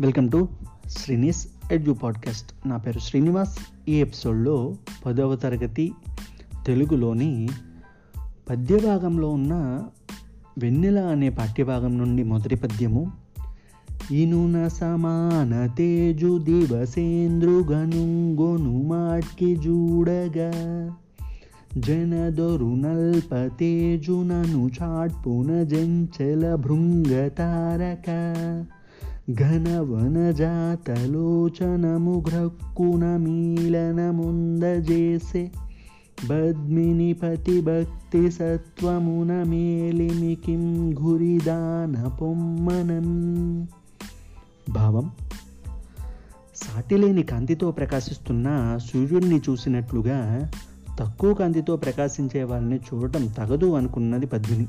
Welcome to Srini's edu podcast. నా పేరు శ్రీనివాస్. ఈ ఎపిసోడ్లో పదవ తరగతి తెలుగులోని పద్యభాగంలో ఉన్న వెన్నెల అనే పాఠ్యభాగం నుండి మొదటి పద్యము ఇనున సమాన తేజు దివసేంద్రుగనుగొను మాట్కి చూడగా జనదొరునల్ప తేజునను చాట్పున జంచల భృంగ తారక. గ్రక్కున మీలనముందజేసే బద్మిని పతిభక్తి సత్వమున మేలిమికిం గురిదాన పొమ్మనన్ భావం సాటిలేని కాంతితో ప్రకాశిస్తున్న సూర్యుడిని చూసినట్లుగా తక్కువ కాంతితో ప్రకాశించే వారిని చూడటం తగదు అనుకున్నది పద్మిని.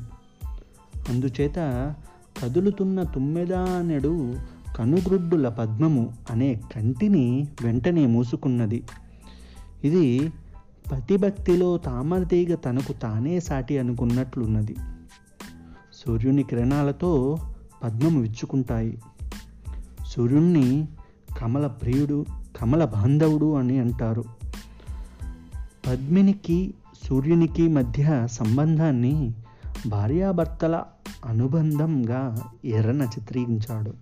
అందుచేత కదులుతున్న తుమ్మెదానెడు కనుగ్రుడ్డుల పద్మము అనే కంటిని వెంటనే మూసుకున్నది. ఇది పతిభక్తిలో తామరతీగ తనకు తానే సాటి అనుకున్నట్లున్నది. సూర్యుని కిరణాలతో పద్మము విచ్చుకుంటాయి. సూర్యుణ్ణి కమల ప్రియుడు కమల బాంధవుడు అని అంటారు. పద్మినికి సూర్యునికి మధ్య సంబంధాన్ని భార్యాభర్తల అనుబంధంగా ఎర్రన చిత్రీకరించాడు